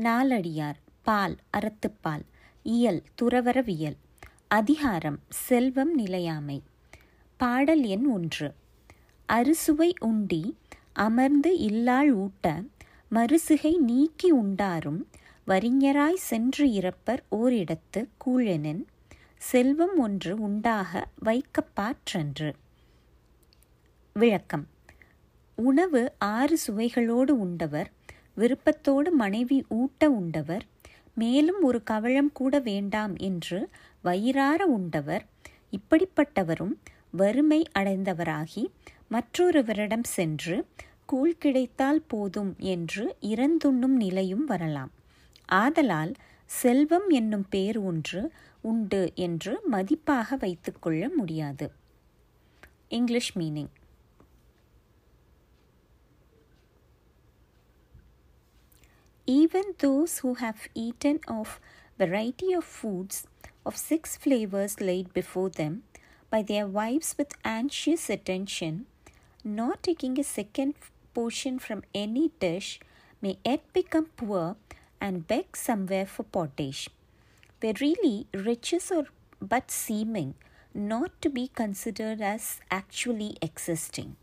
நாலடியார் பால் அறத்துப்பால் இயல் துறவரவியல் அதிகாரம் செல்வம் நிலையாமை. பாடல் எண் ஒன்று. அறுசுவை உண்டி அமர்ந்து இல்லாள் ஊட்ட மறுசுகை நீக்கி உண்டாரும் வறிஞராய் சென்று இறப்பர் ஓரிடத்து கூழெனின் செல்வம் ஒன்று உண்டாக வைக்கப்பாற்றன்று விளக்கம். உணவு ஆறு சுவைகளோடு உண்டவர் விருப்பத்தோடு மனைவி ஊட்ட உண்டவர் மேலும் ஒரு கவளம் கூட வேண்டாம் என்று வயிறார உண்டவர் இப்படிப்பட்டவரும் வறுமை அடைந்தவராகி மற்றொருவரிடம் சென்று கூழ் கிடைத்தால் போதும் என்று இறந்துண்ணும் நிலையும் வரலாம். ஆதலால் செல்வம் என்னும் பேர் ஒன்று உண்டு என்று மதிப்பாக வைத்துக்கொள்ள முடியாது. English meaning. Even those who have eaten of variety of foods of six flavors laid before them by their wives with anxious attention, not taking a second portion from any dish, may yet become poor and beg somewhere for pottage, where really riches are but seeming, not to be considered as actually existing.